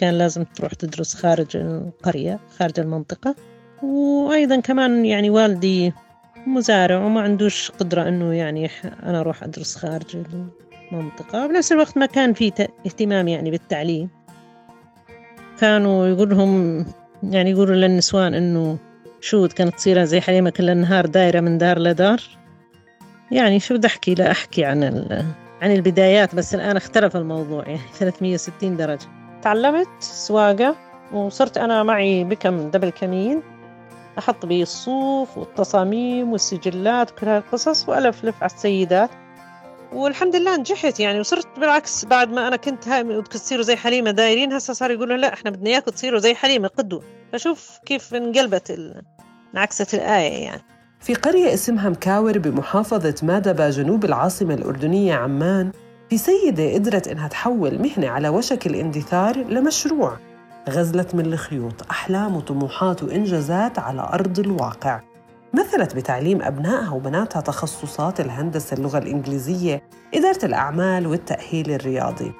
كان لازم تروح تدرس خارج القرية خارج المنطقة. وأيضا كمان يعني والدي مزارع وما عندوش قدرة إنه يعني أنا أروح أدرس خارج المنطقة. بنفس الوقت ما كان في اهتمام يعني بالتعليم. كانوا يقولهم يعني يقولوا للنسوان إنه شو كانت تصير زي حليمة كل النهار دايرة من دار لدار. يعني شو بدي أحكي؟ لا أحكي عن عن البدايات بس الآن اختلف الموضوع يعني 360 درجة. تعلمت سواقة وصرت أنا معي بكم دبل كمين أحط به الصوف والتصاميم والسجلات وكل هالقصص وألفلف على السيدات. والحمد لله نجحت يعني وصرت بالعكس بعد ما أنا كنت هاي تصيروا زي حليمة دايرين هسه صار يقولوا لا إحنا بدنا إياكم تصيروا زي حليمة قدوة فشوف كيف انقلبت انعكست الآية يعني. في قرية اسمها مكاور بمحافظة مادبا جنوب العاصمة الأردنية عمان في سيدة قدرت إنها تحول مهنة على وشك الاندثار لمشروع. غزلت من الخيوط أحلام وطموحات وإنجازات على أرض الواقع. مثلت بتعليم أبنائها وبناتها تخصصات الهندسة اللغة الإنجليزية إدارة الأعمال والتأهيل الرياضي.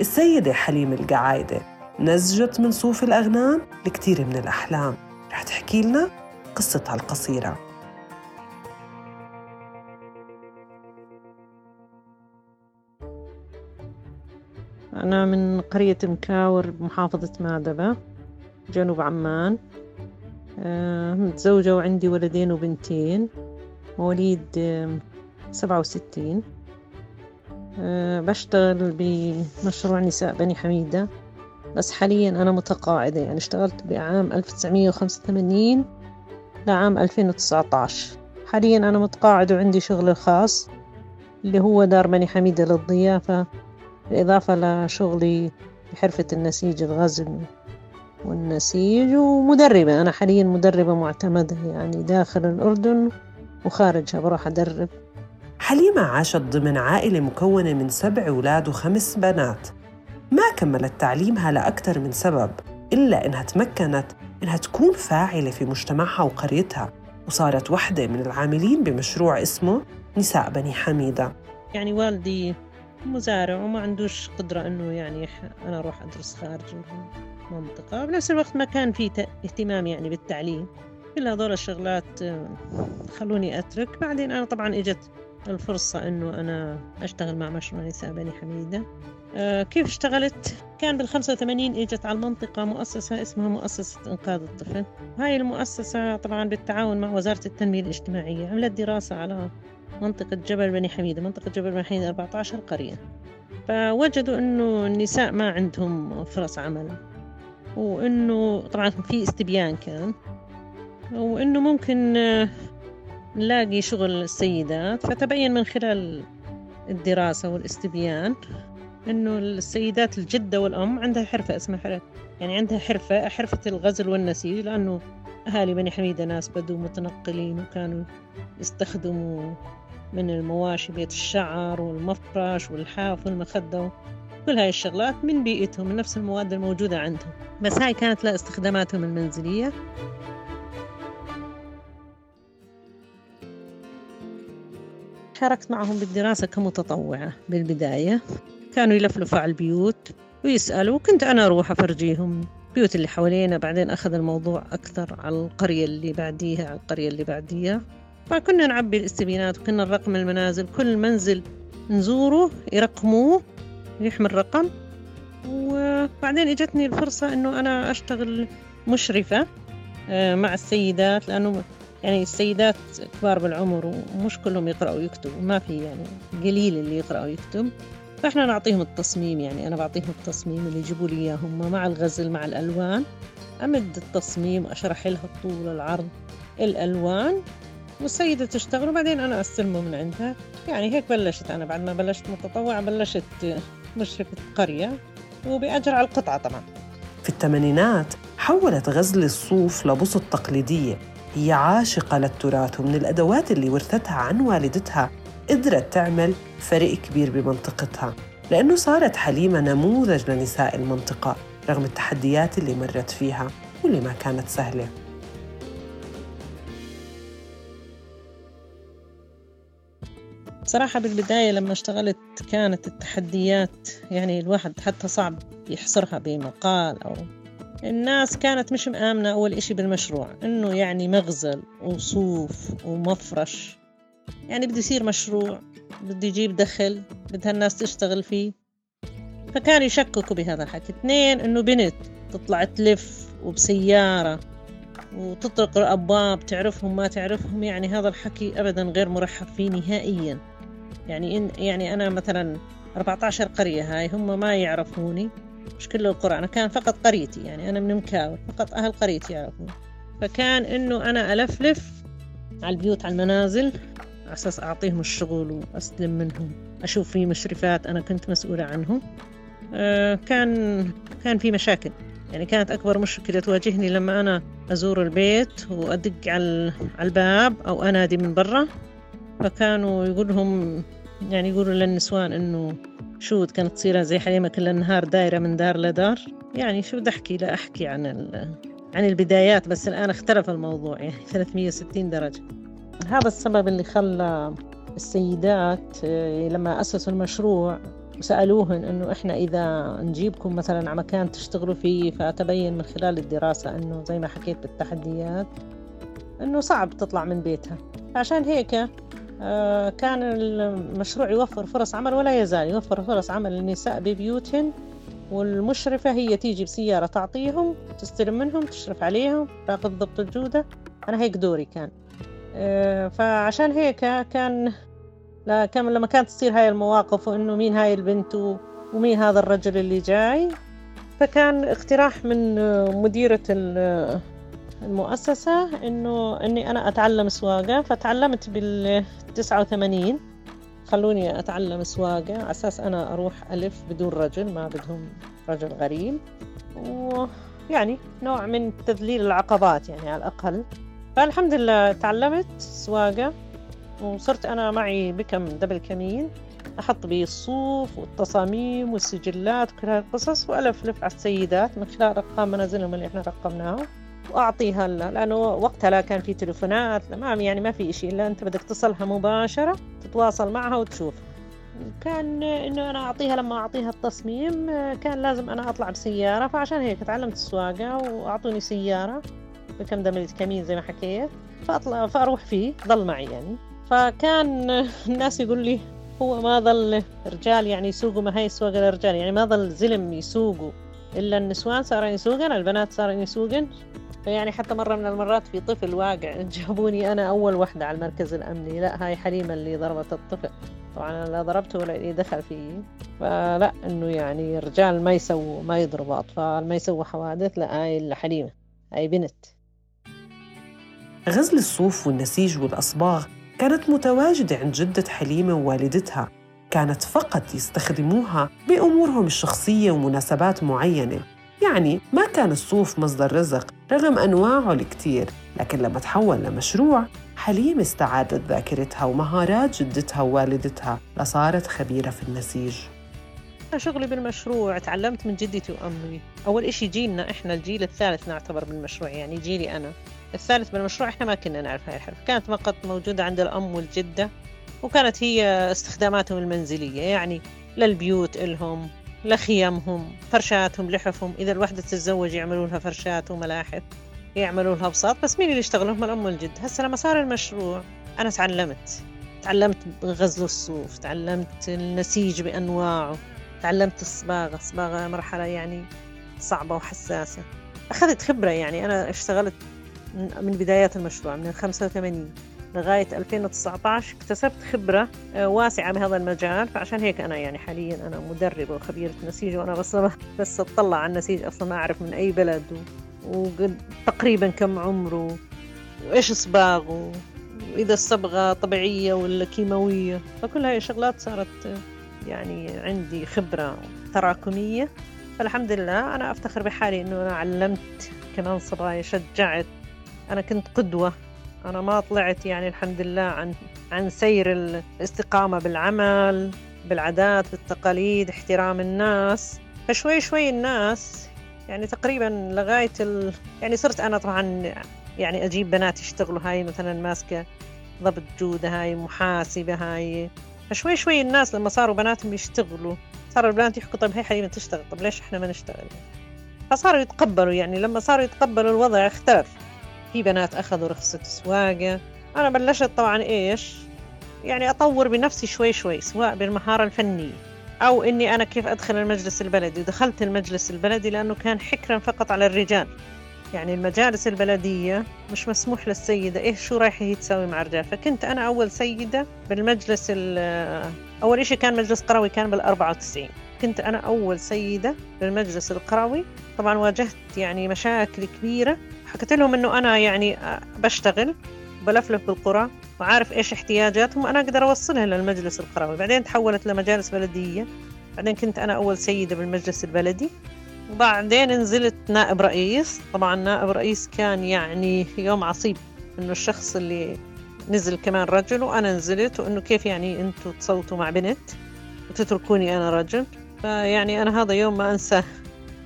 السيدة حليم القعايدة نزجت من صوف الأغنام لكثير من الأحلام. رح تحكي لنا قصتها القصيرة. أنا من قرية مكاور بمحافظة مادبة جنوب عمان. آه، متزوجة وعندي ولدين وبنتين مواليد سبعة وستين. بشتغل بمشروع نساء بني حميدة. بس حاليا أنا متقاعدة يعني اشتغلت بعام 1985 لعام 2019 حاليا أنا متقاعدة وعندي شغل خاص اللي هو دار بني حميدة للضيافة بالإضافة لشغلي بحرفة النسيج الغزل والنسيج ومدربة. أنا حاليا مدربة معتمدة يعني داخل الأردن وخارجها بروح أدرب. حليمة عاشت ضمن عائلة مكونة من سبع أولاد وخمس بنات. ما كملت تعليمها لأكثر من سبب إلا إنها تمكنت إنها تكون فاعلة في مجتمعها وقريتها وصارت واحدة من العاملين بمشروع اسمه نساء بني حميدة. يعني والدي مزارع وما عندوش قدرة إنه يعني أنا أروح أدرس خارج المنطقة بنفس الوقت ما كان في اهتمام يعني بالتعليم. كل هذول الشغلات آه، خلوني أترك. بعدين أنا طبعا إجت الفرصة إنه أنا أشتغل مع مشروع نساء بني حميدة. آه، كيف اشتغلت؟ كان بالخمسة وثمانين إجت على المنطقة مؤسسة اسمها مؤسسة إنقاذ الطفل. هاي المؤسسة طبعا بالتعاون مع وزارة التنمية الاجتماعية عملت دراسة على منطقة جبل بني حميدة منطقة جبل بني حميدة 14 قرية. فوجدوا إنه النساء ما عندهم فرص عمل وإنه طبعا في استبيان كان وإنه ممكن نلاقي شغل السيدات فتبين من خلال الدراسة والاستبيان إنه السيدات الجدة والأم عندها حرفة اسمها حرفة يعني عندها حرفة حرفة الغزل والنسيج لأنه أهالي بني حميدة ناس بدو متنقلين وكانوا يستخدموا من المواشي بيت الشعر والمفرش والحاف والمخدة كل هاي الشغلات من بيئتهم من نفس المواد الموجودة عندهم. بس هاي كانت لها استخداماتهم المنزلية. شاركت معهم بالدراسة كمتطوعة بالبداية. كانوا يلفلفوا على البيوت ويسألوا وكنت أنا أروح أفرجيهم البيوت اللي حوالينا بعدين أخذ الموضوع أكثر على القرية اللي بعديها على القرية اللي بعديها. فكنا نعبي الاستبيانات وكنا نرقم المنازل كل منزل نزوره يرقموه يحمل رقم. وبعدين إجتني الفرصة إنه أنا أشتغل مشرفة آه، مع السيدات لأنه يعني السيدات كبار بالعمر ومش كلهم يقرأوا ويكتبوا ما في يعني قليل اللي يقرأ ويكتب. فإحنا نعطيهم التصميم يعني أنا بعطيهم التصميم اللي يجيبوا لي إياه هم مع الغزل مع الألوان. أمد التصميم وأشرح لها الطول العرض الألوان. والسيدة تشتغل وبعدين أنا أستلمه من عندها. يعني هيك بلشت أنا بعد ما بلشت متطوعة بلشت مشرفة قرية وبأجر على القطعة طبعا. في الثمانينات حولت غزل الصوف لبسط تقليدية. هي عاشقة للتراث ومن الأدوات اللي ورثتها عن والدتها قدرت تعمل فرق كبير بمنطقتها لأنه صارت حليمة نموذج لنساء المنطقة رغم التحديات اللي مرت فيها الطفولة ما كانت سهلة. صراحة بالبداية لما اشتغلت كانت التحديات يعني الواحد حتى صعب يحصرها بمقال أو الناس كانت مش مآمنة أول إشي بالمشروع إنه يعني مغزل وصوف ومفرش. يعني بده يصير مشروع بده يجيب دخل بدها الناس تشتغل فيه. فكانوا يشككوا بهذا الحكي. اثنين إنه بنت تطلع تلف وبسيارة وتطرق الأبواب تعرفهم ما تعرفهم. يعني هذا الحكي أبدا غير مرحب فيه نهائيا. يعني إن يعني أنا مثلا 14 قرية هاي هم ما يعرفوني. مش كل القرى أنا كان فقط قريتي يعني أنا من مكاور فقط أهل قريتي يعرفوني فكان إنه أنا ألفلف على البيوت على المنازل على أساس أعطيهم الشغل وأستلم منهم أشوف في مشرفات أنا كنت مسؤولة عنهم. آه كان كان في مشاكل. يعني كانت أكبر مشكلة تواجهني لما أنا أزور البيت وأدق على الباب أو أنادي من برا. فكانوا يقولهم يعني يقولوا للنسوان إنه شو كانت تصير زي حليمة كل النهار دايرة من دار لدار. يعني شو بدي أحكي؟ لا أحكي عن عن البدايات بس الآن اختلف الموضوع يعني 360 درجة. هذا السبب اللي خلى السيدات آه، لما أسسوا المشروع وسألوهن إنه إحنا إذا نجيبكم مثلا على مكان تشتغلوا فيه فتبين من خلال الدراسة إنه زي ما حكيت بالتحديات إنه صعب تطلع من بيتها. فعشان هيك كان المشروع يوفر فرص عمل ولا يزال يوفر فرص عمل للنساء ببيوتهن والمشرفة هي تيجي بسيارة تعطيهم تستلم منهم تشرف عليهم تاخذ ضبط الجودة. أنا هيك دوري كان. آه، فعشان هيك كان كان لما كانت تصير هاي المواقف وإنه مين هاي البنت ومين هذا الرجل اللي جاي فكان اقتراح من مديرة المؤسسة إنه إني أنا أتعلم سواقة فتعلمت بال 89 خلوني أتعلم سواقة على أساس أنا أروح ألف بدون رجل ما بدهم رجل غريب. ويعني نوع من تذليل العقبات يعني على الأقل. فالحمد لله تعلمت سواقة وصرت أنا معي بكم دبل كمين. أحط به الصوف والتصاميم والسجلات وكل هاي القصص وألفلف على السيدات من خلال أرقام منازلهم اللي إحنا رقمناها وأعطيها لأنه وقتها لا كان في تليفونات ما يعني ما في شيء إلا أنت بدك تصلها مباشرة تتواصل معها وتشوف. كان إنه أنا أعطيها لما أعطيها التصميم كان لازم أنا أطلع بسيارة فعشان هيك تعلمت السواقة وأعطوني سيارة بكم دملة كمين زي ما حكيت فاطلع فأروح فيه ضل معي يعني. فكان الناس يقول لي هو ما ظل رجال يعني يسوقوا ما هي السواقة للرجال يعني ما ظل زلم يسوقوا إلا النسوان صاروا يسوقن البنات صاروا يسوقن. فيعني حتى مرة من المرات في طفل واقع جابوني أنا أول وحدة على المركز الأمني. لا هاي حليمة اللي ضربت الطفل. طبعا أنا لا ضربته ولا اللي دخل فيه. فلا إنه يعني الرجال ما يسووا ما يضربوا أطفال ما يسووا حوادث. لا هاي حليمة هاي بنت. غزل الصوف والنسيج والأصباغ كانت متواجدة عند جدة حليمة ووالدتها. كانت فقط يستخدموها بأمورهم الشخصية ومناسبات معينة. يعني ما كان الصوف مصدر رزق رغم أنواعه الكتير لكن لما تحول لمشروع حليم استعادت ذاكرتها ومهارات جدتها ووالدتها لصارت خبيرة في النسيج. شغلي بالمشروع تعلمت من جدتي وأمي. أول إشي جيلنا إحنا الجيل الثالث نعتبر بالمشروع يعني جيلي أنا. الثالث بالمشروع إحنا ما كنا نعرف هاي الحرف. كانت فقط موجودة عند الأم والجدة وكانت هي استخداماتهم المنزلية يعني للبيوت إلهم لخيمهم فرشاتهم لحفهم. إذا الوحدة تتزوج يعملوا لها فرشات وملاحف يعملوا لها بساط بس مين اللي يشتغلهم؟ الأم والجد. هسه لما صار المشروع أنا تعلمت. تعلمت غزل الصوف تعلمت النسيج بأنواعه تعلمت الصباغة. الصباغة مرحلة يعني صعبة وحساسة. أخذت خبرة يعني. أنا اشتغلت من بدايات المشروع من 85 لغاية 2019 اكتسبت خبرة آه، واسعة بهذا المجال. فعشان هيك أنا يعني حاليا أنا مدربة وخبيرة نسيج وأنا بس بس أطلع على النسيج أصلا ما أعرف من أي بلد وتقريبا كم عمره وإيش صباغه وإذا الصبغة طبيعية ولا كيماوية. فكل هاي الشغلات صارت يعني عندي خبرة تراكمية. فالحمد لله أنا أفتخر بحالي إنه أنا علمت كمان صبايا شجعت. أنا كنت قدوة. أنا ما طلعت يعني الحمد لله عن عن سير الاستقامة بالعمل بالعادات بالتقاليد احترام الناس. فشوي شوي الناس يعني تقريبا لغاية ال... يعني صرت أنا طبعا يعني أجيب بنات يشتغلوا هاي مثلا ماسكة ضبط جودة هاي محاسبة هاي. فشوي شوي الناس لما صاروا بناتهم يشتغلوا صاروا البنات يحكوا طب هي حبيبي تشتغل طب ليش إحنا ما نشتغل؟ فصاروا يتقبلوا يعني لما صاروا يتقبلوا الوضع اختلف. في بنات أخذوا رخصة سواقة. أنا بلشت طبعا إيش؟ يعني أطور بنفسي شوي شوي سواء بالمهارة الفنية أو إني أنا كيف أدخل المجلس البلدي. ودخلت المجلس البلدي لأنه كان حكرا فقط على الرجال. يعني المجالس البلدية مش مسموح للسيدة. إيش شو رايحة هي تساوي مع الرجال؟ فكنت أنا أول سيدة بالمجلس أول إشي كان مجلس قروي كان بال 94 كنت أنا أول سيدة بالمجلس القروي. طبعا واجهت يعني مشاكل كبيرة. حكيت لهم إنه أنا يعني بشتغل بلفلف بالقرى وعارف إيش احتياجاتهم وأنا أقدر أوصلها للمجلس القروي بعدين تحولت لمجالس بلدية. بعدين كنت أنا أول سيدة بالمجلس البلدي. وبعدين نزلت نائب رئيس. طبعا نائب رئيس كان يعني يوم عصيب إنه الشخص اللي نزل كمان رجل. وأنا نزلت وإنه كيف يعني أنتوا تصوتوا مع بنت وتتركوني أنا رجل. فيعني أنا هذا يوم ما أنساه.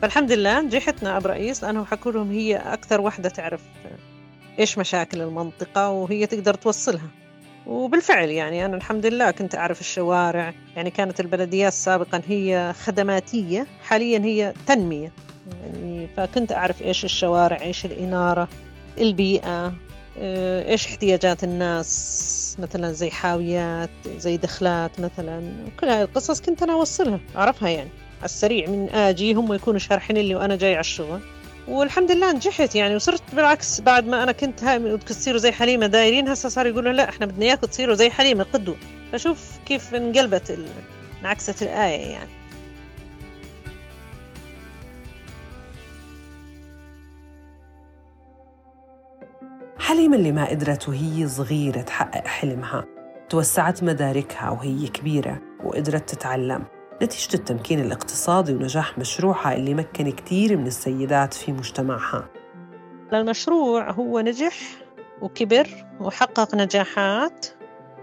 فالحمد لله نجحت نائب رئيس لأنه حكوا لهم هي أكثر وحدة تعرف إيش مشاكل المنطقة وهي تقدر توصلها. وبالفعل يعني أنا الحمد لله كنت أعرف الشوارع يعني كانت البلديات سابقا هي خدماتية حاليا هي تنمية. يعني فكنت أعرف إيش الشوارع إيش الإنارة البيئة آه، إيش احتياجات الناس مثلا زي حاويات زي دخلات مثلا كل هاي القصص كنت أنا أوصلها أعرفها يعني. السريع من آجي هم يكونوا شارحين لي وأنا جاي على الشغل. والحمد لله نجحت يعني وصرت بالعكس بعد ما أنا كنت هاي تصيروا زي حليمة دايرين هسه صاروا يقولوا لا إحنا بدنا إياكم تصيروا زي حليمة قدوه فشوف كيف انقلبت انعكست الآية يعني. حليمة اللي ما قدرت وهي صغيرة تحقق حلمها. توسعت مداركها وهي كبيرة وقدرت تتعلم. نتيجة التمكين الاقتصادي ونجاح مشروعها اللي مكن كتير من السيدات في مجتمعها. المشروع هو نجح وكبر وحقق نجاحات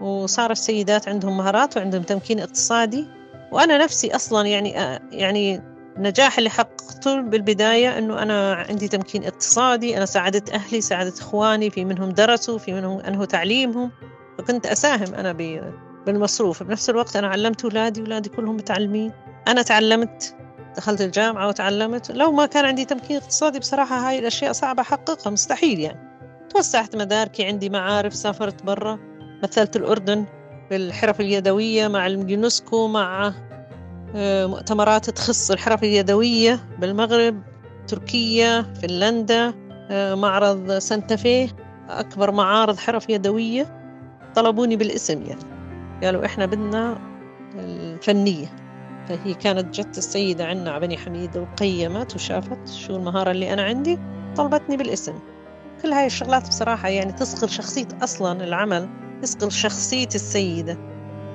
وصار السيدات عندهم مهارات وعندهم تمكين اقتصادي. وأنا نفسي أصلا يعني يعني النجاح اللي حققته بالبداية أنه أنا عندي تمكين اقتصادي أنا ساعدت أهلي ساعدت إخواني في منهم درسوا في منهم أنهوا تعليمهم فكنت أساهم أنا بالمصروف. بنفس الوقت أنا علمت أولادي أولادي كلهم متعلمين. أنا تعلمت دخلت الجامعة وتعلمت. لو ما كان عندي تمكين اقتصادي بصراحة هاي الأشياء صعبة أحققها مستحيل يعني. توسعت مداركي عندي معارف سافرت برا مثلت الأردن بالحرف اليدوية مع اليونسكو مع آه، مؤتمرات تخص الحرف اليدوية بالمغرب تركيا فنلندا آه، معرض سانتافيه أكبر معارض حرف يدوية طلبوني بالاسم يعني. قالوا إحنا بدنا الفنية. فهي كانت جت السيدة عنا على بني حميد وقيمت وشافت شو المهارة اللي أنا عندي طلبتني بالاسم. كل هاي الشغلات بصراحة يعني تصقل شخصية أصلا العمل تصقل شخصية السيدة.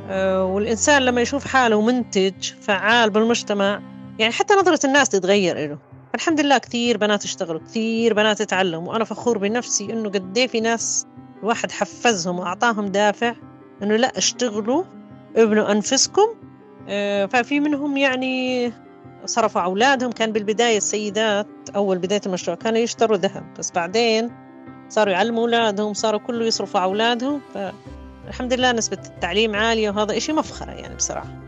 آه، والإنسان لما يشوف حاله منتج فعال بالمجتمع يعني حتى نظرة الناس تتغير له الحمد لله كثير بنات اشتغلوا كثير بنات اتعلموا وأنا فخور بنفسي إنه قد إيه في ناس الواحد حفزهم وأعطاهم دافع إنه لا اشتغلوا ابنوا أنفسكم. آه، ففي منهم يعني صرفوا أولادهم. كان بالبداية السيدات أول بداية المشروع كانوا يشتروا ذهب. بس بعدين صاروا يعلموا أولادهم صاروا كله يصرفوا على أولادهم. فالحمد لله نسبة التعليم عالية وهذا إشي مفخرة يعني بصراحة.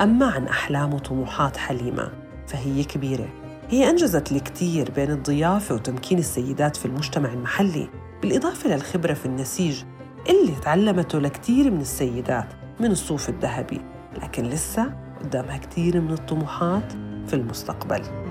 أما عن أحلام وطموحات حليمة فهي كبيرة. هي أنجزت الكثير بين الضيافة وتمكين السيدات في المجتمع المحلي بالإضافة للخبرة في النسيج. اللي تعلمته لكتير من السيدات من الصوف الذهبي لكن لسه قدامها كتير من الطموحات في المستقبل.